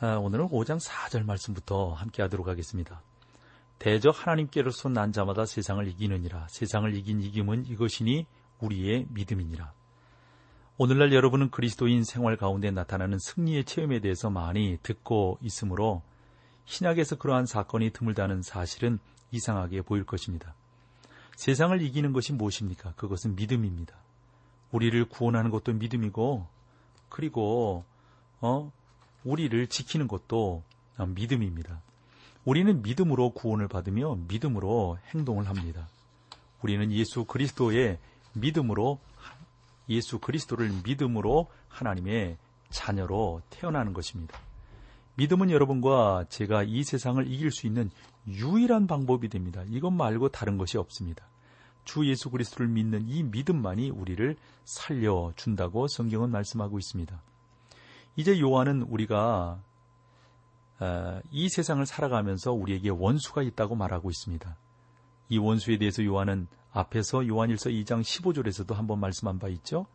오늘은 5장 4절 말씀부터 함께 하도록 하겠습니다. 대적 하나님께로서 난 자마다 세상을 이기느니라. 세상을 이긴 이김은 이것이니 우리의 믿음이니라. 오늘날 여러분은 그리스도인 생활 가운데 나타나는 승리의 체험에 대해서 많이 듣고 있으므로 신약에서 그러한 사건이 드물다는 사실은 이상하게 보일 것입니다. 세상을 이기는 것이 무엇입니까? 그것은 믿음입니다. 우리를 구원하는 것도 믿음이고, 그리고, 어, 우리를 지키는 것도 믿음입니다. 우리는 믿음으로 구원을 받으며 믿음으로 행동을 합니다. 우리는 예수 그리스도의 믿음으로 예수 그리스도를 믿음으로 하나님의 자녀로 태어나는 것입니다. 믿음은 여러분과 제가 이 세상을 이길 수 있는 유일한 방법이 됩니다. 이것 말고 다른 것이 없습니다. 주 예수 그리스도를 믿는 이 믿음만이 우리를 살려준다고 성경은 말씀하고 있습니다. 이제 요한은 우리가 어, 이 세상을 살아가면서 우리에게 원수가 있다고 말하고 있습니다. 이 원수에 대해서 요한은 앞에서 요한일서 2장 15절에서도 한번 말씀한 바 있죠.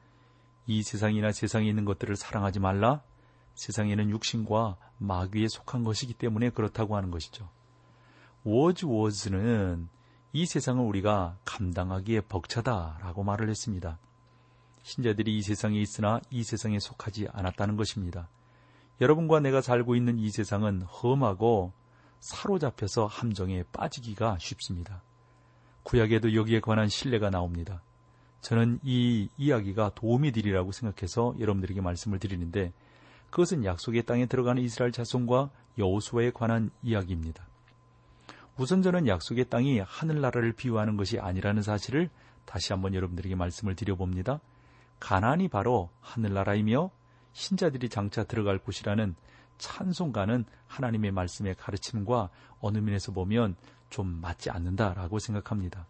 이 세상이나 세상에 있는 것들을 사랑하지 말라. 세상에는 육신과 마귀에 속한 것이기 때문에 그렇다고 하는 것이죠. 워즈 워즈는 이 세상을 우리가 감당하기에 벅차다라고 말을 했습니다. 신자들이 이 세상에 있으나 이 세상에 속하지 않았다는 것입니다. 여러분과 내가 살고 있는 이 세상은 험하고 사로잡혀서 함정에 빠지기가 쉽습니다. 구약에도 여기에 관한 신뢰가 나옵니다. 저는 이 이야기가 도움이 되리라고 생각해서 여러분들에게 말씀을 드리는데 그것은 약속의 땅에 들어가는 이스라엘 자손과 여호수아에 관한 이야기입니다. 우선 저는 약속의 땅이 하늘나라를 비유하는 것이 아니라는 사실을 다시 한번 여러분들에게 말씀을 드려봅니다. 가나안이 바로 하늘나라이며 신자들이 장차 들어갈 곳이라는 찬송가는 하나님의 말씀의 가르침과 어느 면에서 보면 좀 맞지 않는다라고 생각합니다.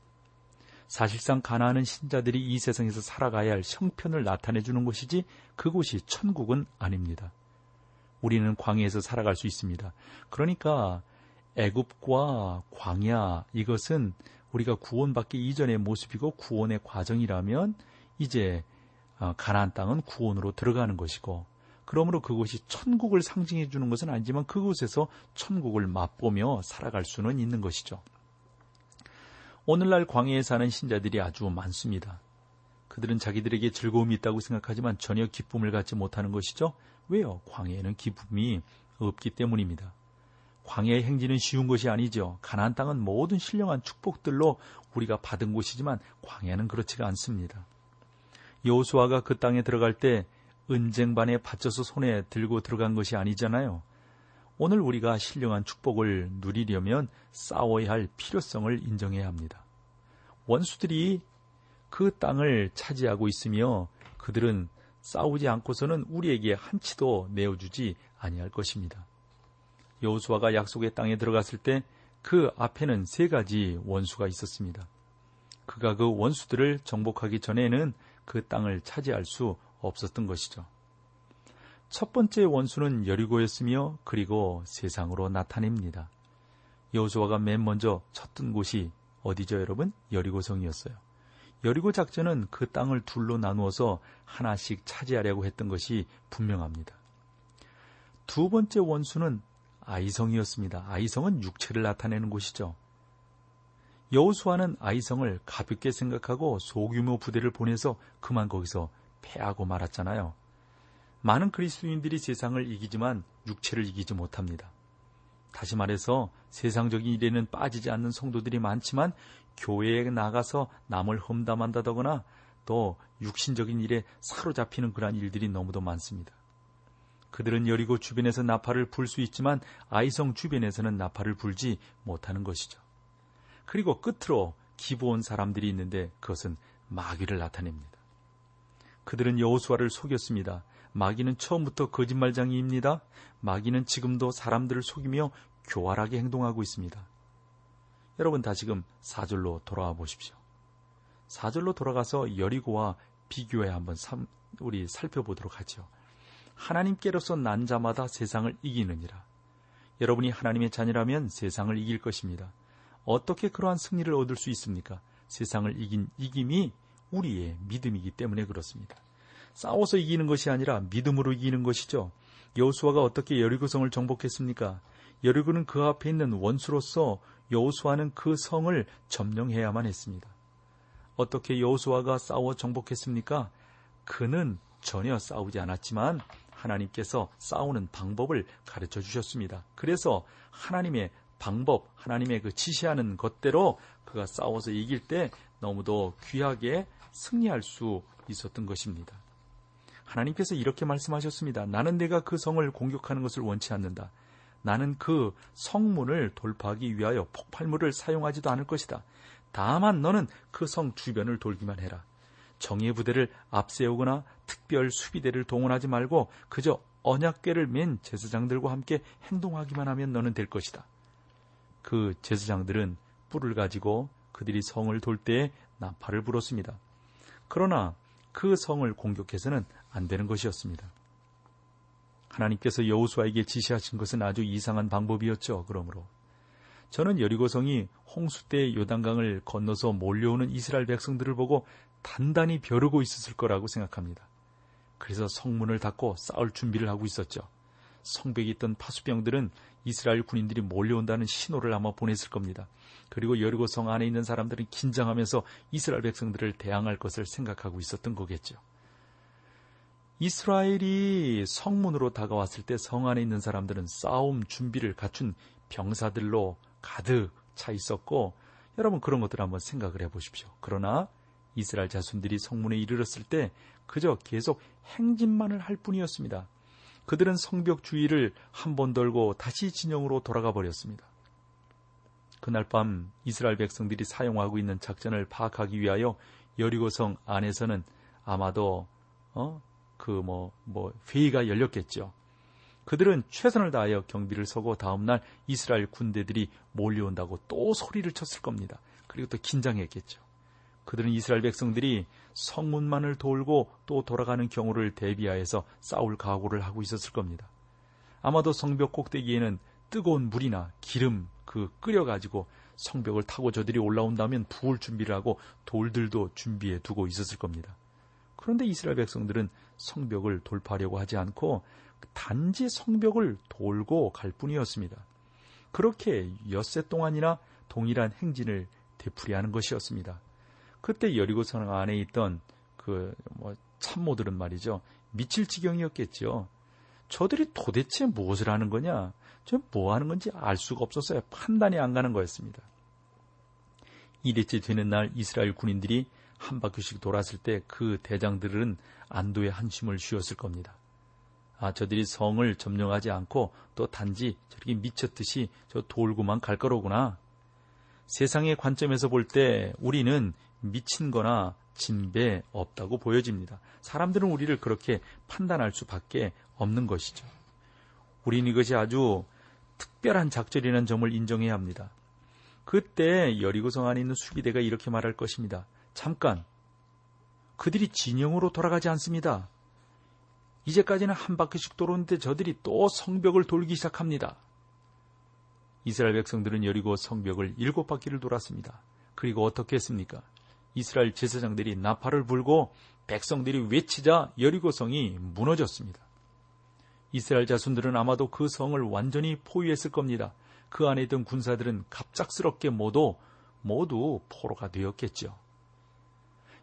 사실상 가나안은 신자들이 이 세상에서 살아가야 할 형편을 나타내 주는 곳이지 그곳이 천국은 아닙니다. 우리는 광야에서 살아갈 수 있습니다. 그러니까 애굽과 광야 이것은 우리가 구원받기 이전의 모습이고 구원의 과정이라면 이제 어, 가나안 땅은 구원으로 들어가는 것이고 그러므로 그곳이 천국을 상징해 주는 것은 아니지만 그곳에서 천국을 맛보며 살아갈 수는 있는 것이죠. 오늘날 광야에 사는 신자들이 아주 많습니다. 그들은 자기들에게 즐거움이 있다고 생각하지만 전혀 기쁨을 갖지 못하는 것이죠. 왜요? 광야에는 기쁨이 없기 때문입니다. 광야의 행진은 쉬운 것이 아니죠. 가나안 땅은 모든 신령한 축복들로 우리가 받은 곳이지만 광야는 그렇지가 않습니다. 여호수아가 그 땅에 들어갈 때 은쟁반에 받쳐서 손에 들고 들어간 것이 아니잖아요. 오늘 우리가 신령한 축복을 누리려면 싸워야 할 필요성을 인정해야 합니다. 원수들이 그 땅을 차지하고 있으며 그들은 싸우지 않고서는 우리에게 한치도 내어주지 아니할 것입니다. 여호수아가 약속의 땅에 들어갔을 때 그 앞에는 세 가지 원수가 있었습니다. 그가 그 원수들을 정복하기 전에는 그 땅을 차지할 수 없었던 것이죠. 첫 번째 원수는 여리고였으며 그리고 세상으로 나타냅니다. 여호수아가 맨 먼저 쳤던 곳이 어디죠, 여러분? 여리고성이었어요. 여리고 작전은 그 땅을 둘로 나누어서 하나씩 차지하려고 했던 것이 분명합니다. 두 번째 원수는 아이성이었습니다. 아이성은 육체를 나타내는 곳이죠. 여호수아는 아이성을 가볍게 생각하고 소규모 부대를 보내서 그만 거기서 패하고 말았잖아요. 많은 그리스도인들이 세상을 이기지만 육체를 이기지 못합니다. 다시 말해서 세상적인 일에는 빠지지 않는 성도들이 많지만 교회에 나가서 남을 험담한다거나 또 육신적인 일에 사로잡히는 그러한 일들이 너무도 많습니다. 그들은 여리고 주변에서 나팔을 불 수 있지만 아이성 주변에서는 나팔을 불지 못하는 것이죠. 그리고 끝으로 기부온 사람들이 있는데 그것은 마귀를 나타냅니다. 그들은 여호수아를 속였습니다. 마귀는 처음부터 거짓말장이입니다. 마귀는 지금도 사람들을 속이며 교활하게 행동하고 있습니다. 여러분 다시금 4절로 돌아와 보십시오. 4절로 돌아가서 여리고와 비교해 한번 우리 살펴보도록 하죠. 하나님께로서 난 자마다 세상을 이기느니라. 여러분이 하나님의 자녀라면 세상을 이길 것입니다. 어떻게 그러한 승리를 얻을 수 있습니까? 세상을 이긴 이김이 우리의 믿음이기 때문에 그렇습니다. 싸워서 이기는 것이 아니라 믿음으로 이기는 것이죠. 여호수아가 어떻게 여리고성을 정복했습니까? 여리고는 그 앞에 있는 원수로서 여호수아는 그 성을 점령해야만 했습니다. 어떻게 여호수아가 싸워 정복했습니까? 그는 전혀 싸우지 않았지만 하나님께서 싸우는 방법을 가르쳐 주셨습니다. 그래서 하나님의 방법, 하나님의 그 지시하는 것대로 그가 싸워서 이길 때 너무도 귀하게 승리할 수 있었던 것입니다. 하나님께서 이렇게 말씀하셨습니다. 나는 내가 그 성을 공격하는 것을 원치 않는다. 나는 그 성문을 돌파하기 위하여 폭발물을 사용하지도 않을 것이다. 다만 너는 그 성 주변을 돌기만 해라. 정예 부대를 앞세우거나 특별 수비대를 동원하지 말고 그저 언약궤를 맨 제사장들과 함께 행동하기만 하면 너는 될 것이다. 그 제사장들은 뿔을 가지고 그들이 성을 돌 때에 나팔을 불었습니다. 그러나 그 성을 공격해서는 안 되는 것이었습니다. 하나님께서 여호수아에게 지시하신 것은 아주 이상한 방법이었죠. 그러므로 저는 여리고성이 홍수 때 요단강을 건너서 몰려오는 이스라엘 백성들을 보고 단단히 벼르고 있었을 거라고 생각합니다. 그래서 성문을 닫고 싸울 준비를 하고 있었죠. 성벽에 있던 파수병들은 이스라엘 군인들이 몰려온다는 신호를 아마 보냈을 겁니다. 그리고 여리고성 안에 있는 사람들은 긴장하면서 이스라엘 백성들을 대항할 것을 생각하고 있었던 거겠죠. 이스라엘이 성문으로 다가왔을 때 성 안에 있는 사람들은 싸움 준비를 갖춘 병사들로 가득 차 있었고 여러분 그런 것들 한번 생각을 해 보십시오. 그러나 이스라엘 자손들이 성문에 이르렀을 때 그저 계속 행진만을 할 뿐이었습니다. 그들은 성벽 주위를 한 번 돌고 다시 진영으로 돌아가 버렸습니다. 그날 밤 이스라엘 백성들이 사용하고 있는 작전을 파악하기 위하여 여리고성 안에서는 아마도 어? 그뭐뭐 뭐 회의가 열렸겠죠. 그들은 최선을 다하여 경비를 서고 다음날 이스라엘 군대들이 몰려온다고 또 소리를 쳤을 겁니다. 그리고 또 긴장했겠죠. 그들은 이스라엘 백성들이 성문만을 돌고 또 돌아가는 경우를 대비하여서 싸울 각오를 하고 있었을 겁니다. 아마도 성벽 꼭대기에는 뜨거운 물이나 기름 그 끓여가지고 성벽을 타고 저들이 올라온다면 부을 준비를 하고 돌들도 준비해 두고 있었을 겁니다. 그런데 이스라엘 백성들은 성벽을 돌파하려고 하지 않고 단지 성벽을 돌고 갈 뿐이었습니다. 그렇게 엿새 동안이나 동일한 행진을 되풀이하는 것이었습니다. 그때 여리고성 안에 있던 그 뭐 참모들은 말이죠. 미칠 지경이었겠죠. 저들이 도대체 무엇을 하는 거냐? 저 뭐 하는 건지 알 수가 없었어요. 판단이 안 가는 거였습니다. 이래째 되는 날 이스라엘 군인들이 한 바퀴씩 돌았을 때 그 대장들은 안도의 한심을 쉬었을 겁니다. 아, 저들이 성을 점령하지 않고 또 단지 저렇게 미쳤듯이 저 돌고만 갈 거로구나. 세상의 관점에서 볼 때 우리는 미친 거나 진배 없다고 보여집니다. 사람들은 우리를 그렇게 판단할 수밖에 없는 것이죠. 우리는 이것이 아주 특별한 작전이라는 점을 인정해야 합니다. 그때 여리고성 안에 있는 수비대가 이렇게 말할 것입니다. 잠깐, 그들이 진영으로 돌아가지 않습니다. 이제까지는 한 바퀴씩 돌았는데 저들이 또 성벽을 돌기 시작합니다. 이스라엘 백성들은 여리고 성벽을 일곱 바퀴를 돌았습니다. 그리고 어떻게 했습니까? 이스라엘 제사장들이 나팔을 불고 백성들이 외치자 여리고성이 무너졌습니다. 이스라엘 자손들은 아마도 그 성을 완전히 포위했을 겁니다. 그 안에 있던 군사들은 갑작스럽게 모두 모두 포로가 되었겠죠.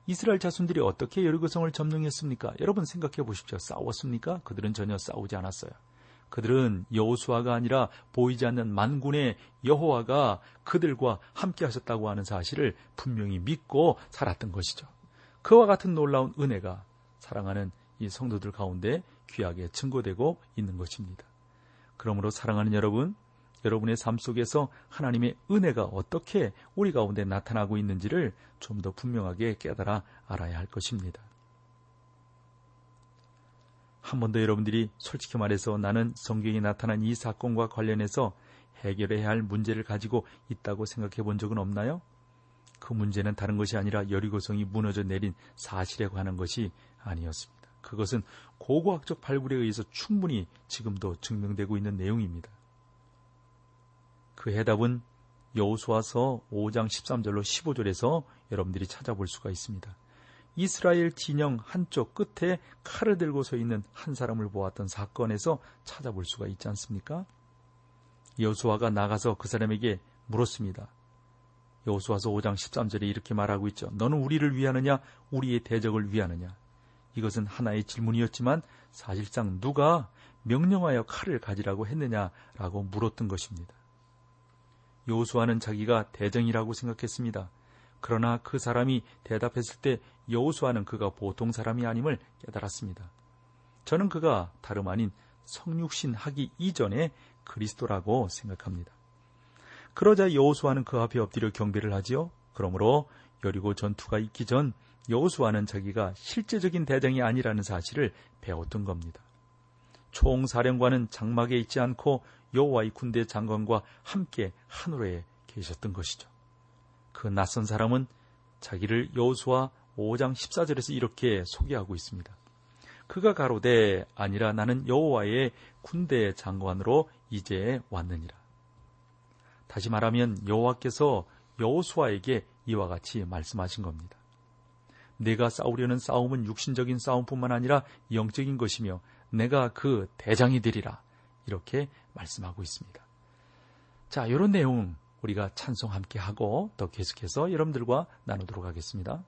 이스라엘 자손들이 어떻게 여리고성을 점령했습니까? 여러분 생각해 보십시오. 싸웠습니까? 그들은 전혀 싸우지 않았어요. 그들은 여호수아가 아니라 보이지 않는 만군의 여호와가 그들과 함께 하셨다고 하는 사실을 분명히 믿고 살았던 것이죠. 그와 같은 놀라운 은혜가 사랑하는 이 성도들 가운데 귀하게 증거되고 있는 것입니다. 그러므로 사랑하는 여러분, 여러분의 삶 속에서 하나님의 은혜가 어떻게 우리 가운데 나타나고 있는지를 좀 더 분명하게 깨달아 알아야 할 것입니다. 한 번도 여러분들이 솔직히 말해서 나는 성경에 나타난 이 사건과 관련해서 해결해야 할 문제를 가지고 있다고 생각해 본 적은 없나요? 그 문제는 다른 것이 아니라 여리고성이 무너져 내린 사실에 관한 것이 아니었습니다. 그것은 고고학적 발굴에 의해서 충분히 지금도 증명되고 있는 내용입니다. 그 해답은 여호수아서 5장 13절로 15절에서 여러분들이 찾아볼 수가 있습니다. 이스라엘 진영 한쪽 끝에 칼을 들고 서 있는 한 사람을 보았던 사건에서 찾아볼 수가 있지 않습니까? 여호수아가 나가서 그 사람에게 물었습니다. 여호수아서 5장 13절에 이렇게 말하고 있죠. 너는 우리를 위하느냐 우리의 대적을 위하느냐 이것은 하나의 질문이었지만 사실상 누가 명령하여 칼을 가지라고 했느냐라고 물었던 것입니다. 여호수아는 자기가 대정이라고 생각했습니다. 그러나 그 사람이 대답했을 때 여호수아는 그가 보통 사람이 아님을 깨달았습니다. 저는 그가 다름 아닌 성육신 하기 이전에 그리스도라고 생각합니다. 그러자 여호수아는 그 앞에 엎드려 경배를 하지요. 그러므로 여리고 전투가 있기 전 여호수아는 자기가 실제적인 대장이 아니라는 사실을 배웠던 겁니다. 총사령관은 장막에 있지 않고 여호와의 군대 장관과 함께 하늘에 계셨던 것이죠. 그 낯선 사람은 자기를 여호수아 5장 14절에서 이렇게 소개하고 있습니다. 그가 가로되 아니라 나는 여호와의 군대 장관으로 이제 왔느니라. 다시 말하면 여호와께서 여호수아에게 이와 같이 말씀하신 겁니다. 내가 싸우려는 싸움은 육신적인 싸움뿐만 아니라 영적인 것이며 내가 그 대장이 되리라. 이렇게 말씀하고 있습니다. 자, 이런 내용 우리가 찬송 함께 하고 또 계속해서 여러분들과 나누도록 하겠습니다.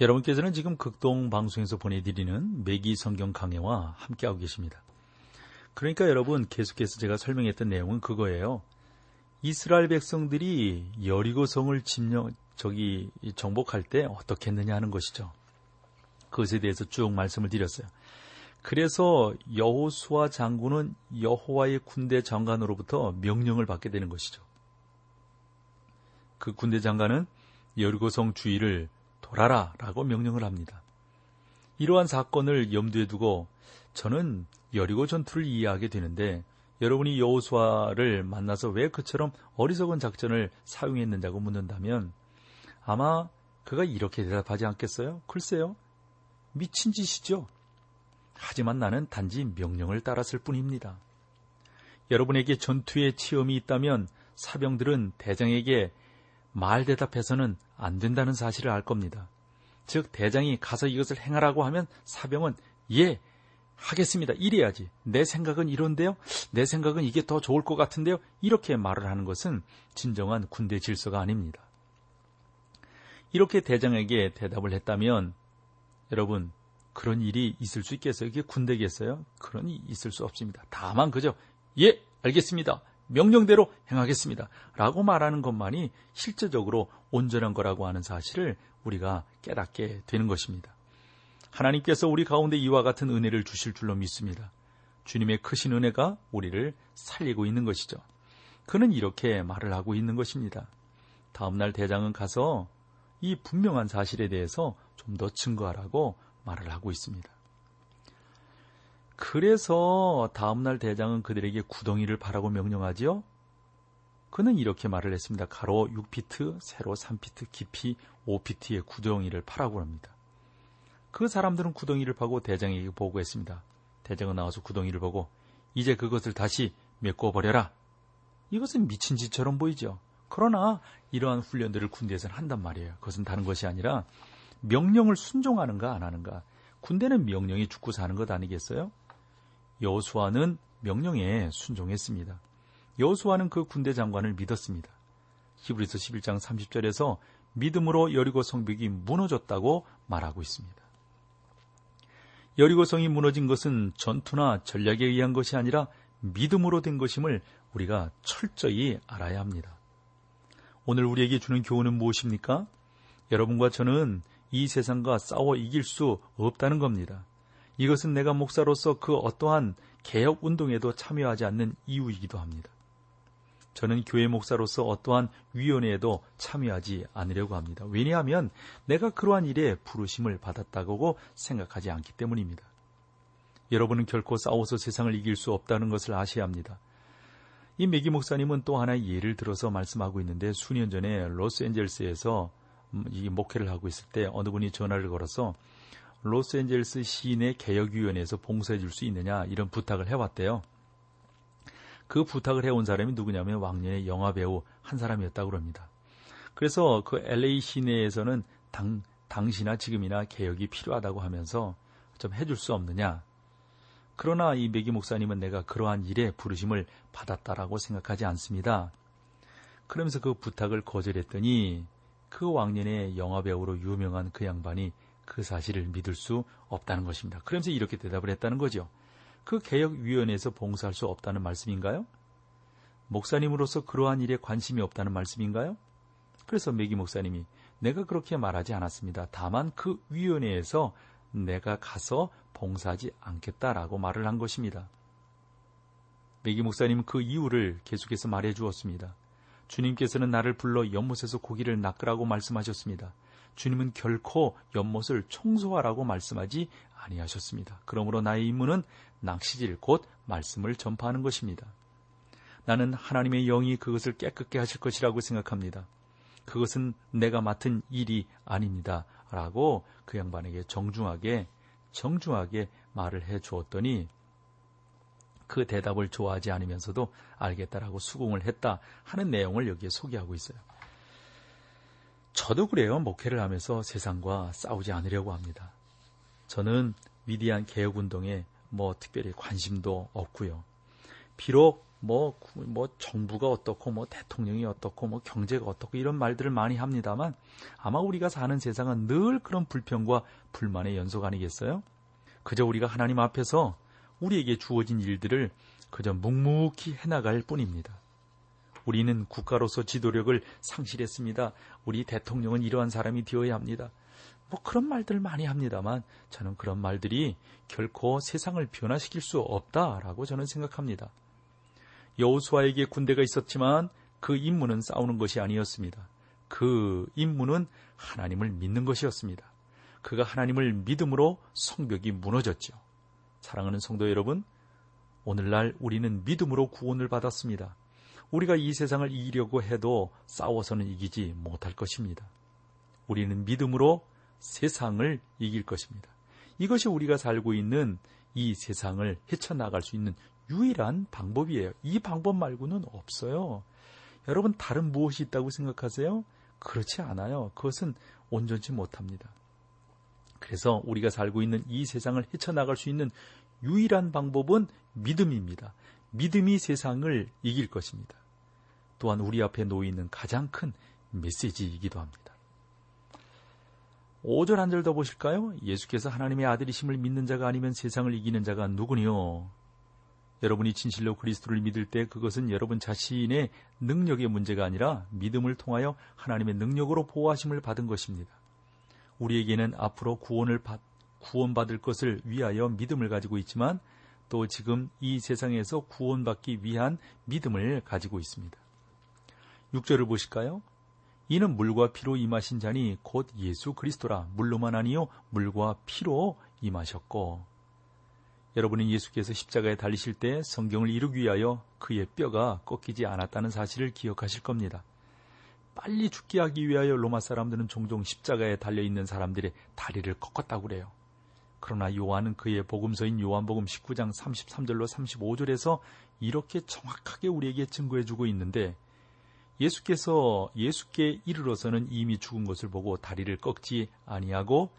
여러분께서는 지금 극동 방송에서 보내드리는 매기 성경 강해와 함께하고 계십니다. 그러니까 여러분 계속해서 제가 설명했던 내용은 그거예요. 이스라엘 백성들이 여리고 성을 침령 저기 정복할 때 어떻게 했느냐 하는 것이죠. 그것에 대해서 쭉 말씀을 드렸어요. 그래서 여호수아 장군은 여호와의 군대 장관으로부터 명령을 받게 되는 것이죠. 그 군대 장관은 여리고성 주위를 돌아라 라고 명령을 합니다. 이러한 사건을 염두에 두고 저는 여리고 전투를 이해하게 되는데 여러분이 여호수아를 만나서 왜 그처럼 어리석은 작전을 사용했는다고 묻는다면 아마 그가 이렇게 대답하지 않겠어요? 글쎄요. 미친 짓이죠. 하지만 나는 단지 명령을 따랐을 뿐입니다. 여러분에게 전투의 체험이 있다면 사병들은 대장에게 말 대답해서는 안 된다는 사실을 알 겁니다. 즉 대장이 가서 이것을 행하라고 하면 사병은 예 하겠습니다. 이래야지. 내 생각은 이런데요. 내 생각은 이게 더 좋을 것 같은데요. 이렇게 말을 하는 것은 진정한 군대 질서가 아닙니다. 이렇게 대장에게 대답을 했다면 여러분 그런 일이 있을 수 있겠어요? 이게 군대겠어요? 그런 일이 있을 수 없습니다. 다만 그저 예 알겠습니다. 명령대로 행하겠습니다. 라고 말하는 것만이 실제적으로 온전한 거라고 하는 사실을 우리가 깨닫게 되는 것입니다. 하나님께서 우리 가운데 이와 같은 은혜를 주실 줄로 믿습니다. 주님의 크신 은혜가 우리를 살리고 있는 것이죠. 그는 이렇게 말을 하고 있는 것입니다. 다음날 대장은 가서 이 분명한 사실에 대해서 좀 더 증거하라고 말을 하고 있습니다. 그래서 다음날 대장은 그들에게 구덩이를 파라고 명령하지요. 그는 이렇게 말을 했습니다. 가로 6피트, 세로 3피트, 깊이 5피트의 구덩이를 파라고 합니다. 그 사람들은 구덩이를 파고 대장에게 보고했습니다. 대장은 나와서 구덩이를 보고 이제 그것을 다시 메꿔버려라. 이것은 미친 짓처럼 보이죠. 그러나 이러한 훈련들을 군대에서는 한단 말이에요. 그것은 다른 것이 아니라 명령을 순종하는가 안 하는가. 군대는 명령이 죽고 사는 것 아니겠어요? 여수아는 명령에 순종했습니다. 여수아는 그 군대 장관을 믿었습니다. 히브리서 11장 30절에서 믿음으로 여리고 성벽이 무너졌다고 말하고 있습니다. 여리고 성이 무너진 것은 전투나 전략에 의한 것이 아니라 믿음으로 된 것임을 우리가 철저히 알아야 합니다. 오늘 우리에게 주는 교훈은 무엇입니까? 여러분과 저는 이 세상과 싸워 이길 수 없다는 겁니다. 이것은 내가 목사로서 그 어떠한 개혁 운동에도 참여하지 않는 이유이기도 합니다. 저는 교회 목사로서 어떠한 위원회에도 참여하지 않으려고 합니다. 왜냐하면 내가 그러한 일에 부르심을 받았다고 생각하지 않기 때문입니다. 여러분은 결코 싸워서 세상을 이길 수 없다는 것을 아셔야 합니다. 이 메기 목사님은 또 하나의 예를 들어서 말씀하고 있는데 수년 전에 로스앤젤스에서 이 목회를 하고 있을 때 어느 분이 전화를 걸어서 로스앤젤스 시내 개혁위원회에서 봉사해 줄 수 있느냐 이런 부탁을 해왔대요. 그 부탁을 해온 사람이 누구냐면 왕년의 영화 배우 한 사람이었다고 합니다. 그래서 그 LA 시내에서는 당, 당시나 지금이나 개혁이 필요하다고 하면서 좀 해줄 수 없느냐. 그러나 이 메기 목사님은 내가 그러한 일에 부르심을 받았다라고 생각하지 않습니다. 그러면서 그 부탁을 거절했더니 그 왕년의 영화배우로 유명한 그 양반이 그 사실을 믿을 수 없다는 것입니다. 그러면서 이렇게 대답을 했다는 거죠. 그 개혁위원회에서 봉사할 수 없다는 말씀인가요? 목사님으로서 그러한 일에 관심이 없다는 말씀인가요? 그래서 메기 목사님이 내가 그렇게 말하지 않았습니다. 다만 그 위원회에서 내가 가서 봉사하지 않겠다라고 말을 한 것입니다. 메기 목사님은 그 이유를 계속해서 말해 주었습니다. 주님께서는 나를 불러 연못에서 고기를 낚으라고 말씀하셨습니다. 주님은 결코 연못을 청소하라고 말씀하지 아니하셨습니다. 그러므로 나의 임무는 낚시질 곧 말씀을 전파하는 것입니다. 나는 하나님의 영이 그것을 깨끗게 하실 것이라고 생각합니다. 그것은 내가 맡은 일이 아닙니다. 라고 그 양반에게 정중하게, 정중하게 말을 해 주었더니 그 대답을 좋아하지 않으면서도 알겠다라고 수긍을 했다 하는 내용을 여기에 소개하고 있어요. 저도 그래요. 목회를 하면서 세상과 싸우지 않으려고 합니다. 저는 위대한 개혁운동에 뭐 특별히 관심도 없고요. 비록 뭐, 뭐, 정부가 어떻고, 뭐, 대통령이 어떻고, 뭐, 경제가 어떻고, 이런 말들을 많이 합니다만, 아마 우리가 사는 세상은 늘 그런 불평과 불만의 연속 아니겠어요? 그저 우리가 하나님 앞에서 우리에게 주어진 일들을 그저 묵묵히 해나갈 뿐입니다. 우리는 국가로서 지도력을 상실했습니다. 우리 대통령은 이러한 사람이 되어야 합니다. 뭐 그런 말들 많이 합니다만 저는 그런 말들이 결코 세상을 변화시킬 수 없다라고 저는 생각합니다. 여호수아에게 군대가 있었지만 그 임무는 싸우는 것이 아니었습니다. 그 임무는 하나님을 믿는 것이었습니다. 그가 하나님을 믿음으로 성벽이 무너졌죠. 사랑하는 성도 여러분, 오늘날 우리는 믿음으로 구원을 받았습니다. 우리가 이 세상을 이기려고 해도 싸워서는 이기지 못할 것입니다. 우리는 믿음으로 세상을 이길 것입니다. 이것이 우리가 살고 있는 이 세상을 헤쳐나갈 수 있는 유일한 방법이에요. 이 방법 말고는 없어요. 여러분 다른 무엇이 있다고 생각하세요? 그렇지 않아요. 그것은 온전치 못합니다. 그래서 우리가 살고 있는 이 세상을 헤쳐나갈 수 있는 유일한 방법은 믿음입니다. 믿음이 세상을 이길 것입니다. 또한 우리 앞에 놓여 있는 가장 큰 메시지이기도 합니다. 5절 한 절 더 보실까요? 예수께서 하나님의 아들이심을 믿는 자가 아니면 세상을 이기는 자가 누구니요? 여러분이 진실로 그리스도를 믿을 때 그것은 여러분 자신의 능력의 문제가 아니라 믿음을 통하여 하나님의 능력으로 보호하심을 받은 것입니다. 우리에게는 앞으로 구원을 받, 구원받을 것을 위하여 믿음을 가지고 있지만 또 지금 이 세상에서 구원받기 위한 믿음을 가지고 있습니다. 6절을 보실까요? 이는 물과 피로 임하신 자니 곧 예수 그리스도라 물로만 아니요 물과 피로 임하셨고 여러분은 예수께서 십자가에 달리실 때 성경을 이루기 위하여 그의 뼈가 꺾이지 않았다는 사실을 기억하실 겁니다. 빨리 죽게 하기 위하여 로마 사람들은 종종 십자가에 달려 있는 사람들의 다리를 꺾었다고 그래요. 그러나 요한은 그의 복음서인 요한복음 19장 33절로 35절에서 이렇게 정확하게 우리에게 증거해 주고 있는데 예수께서 예수께 이르러서는 이미 죽은 것을 보고 다리를 꺾지 아니하고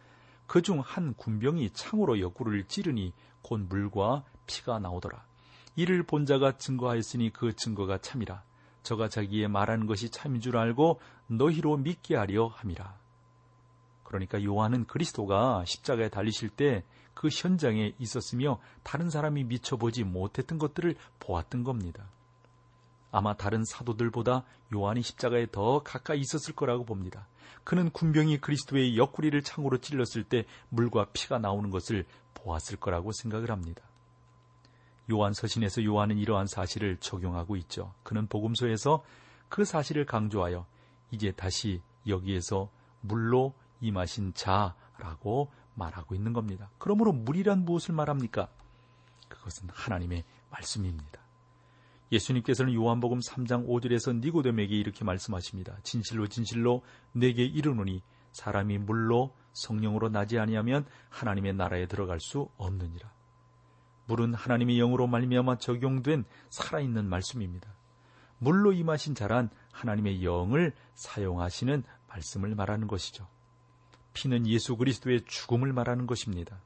그 중 한 군병이 창으로 옆구리를 찌르니 곧 물과 피가 나오더라. 이를 본 자가 증거하였으니 그 증거가 참이라. 저가 자기의 말하는 것이 참인 줄 알고 너희로 믿게 하려 함이라. 그러니까 요한은 그리스도가 십자가에 달리실 때 그 현장에 있었으며 다른 사람이 미쳐보지 못했던 것들을 보았던 겁니다. 아마 다른 사도들보다 요한이 십자가에 더 가까이 있었을 거라고 봅니다. 그는 군병이 그리스도의 옆구리를 창으로 찔렀을 때 물과 피가 나오는 것을 보았을 거라고 생각을 합니다. 요한 서신에서 요한은 이러한 사실을 적용하고 있죠. 그는 복음서에서 그 사실을 강조하여 이제 다시 여기에서 물로 임하신 자라고 말하고 있는 겁니다. 그러므로 물이란 무엇을 말합니까? 그것은 하나님의 말씀입니다. 예수님께서는 요한복음 3장 5절에서 니고데에게 이렇게 말씀하십니다. 진실로 진실로 내게 이르노니 사람이 물로 성령으로 나지 아니하면 하나님의 나라에 들어갈 수 없느니라. 물은 하나님의 영으로 말미암아 적용된 살아있는 말씀입니다. 물로 임하신 자란 하나님의 영을 사용하시는 말씀을 말하는 것이죠. 피는 예수 그리스도의 죽음을 말하는 것입니다.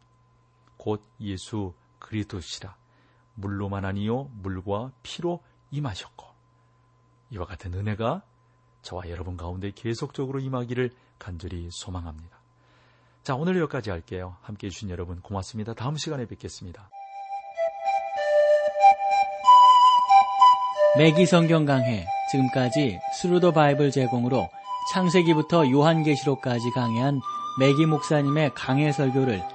곧 예수 그리스도시라. 물로만 아니요 물과 피로 임하셨고 이와 같은 은혜가 저와 여러분 가운데 계속적으로 임하기를 간절히 소망합니다. 자, 오늘 여기까지 할게요. 함께 해주신 여러분 고맙습니다. 다음 시간에 뵙겠습니다. 매기 성경 강해 지금까지 Thru the Bible 제공으로 창세기부터 요한계시록까지 강해한 매기 목사님의 강해 설교를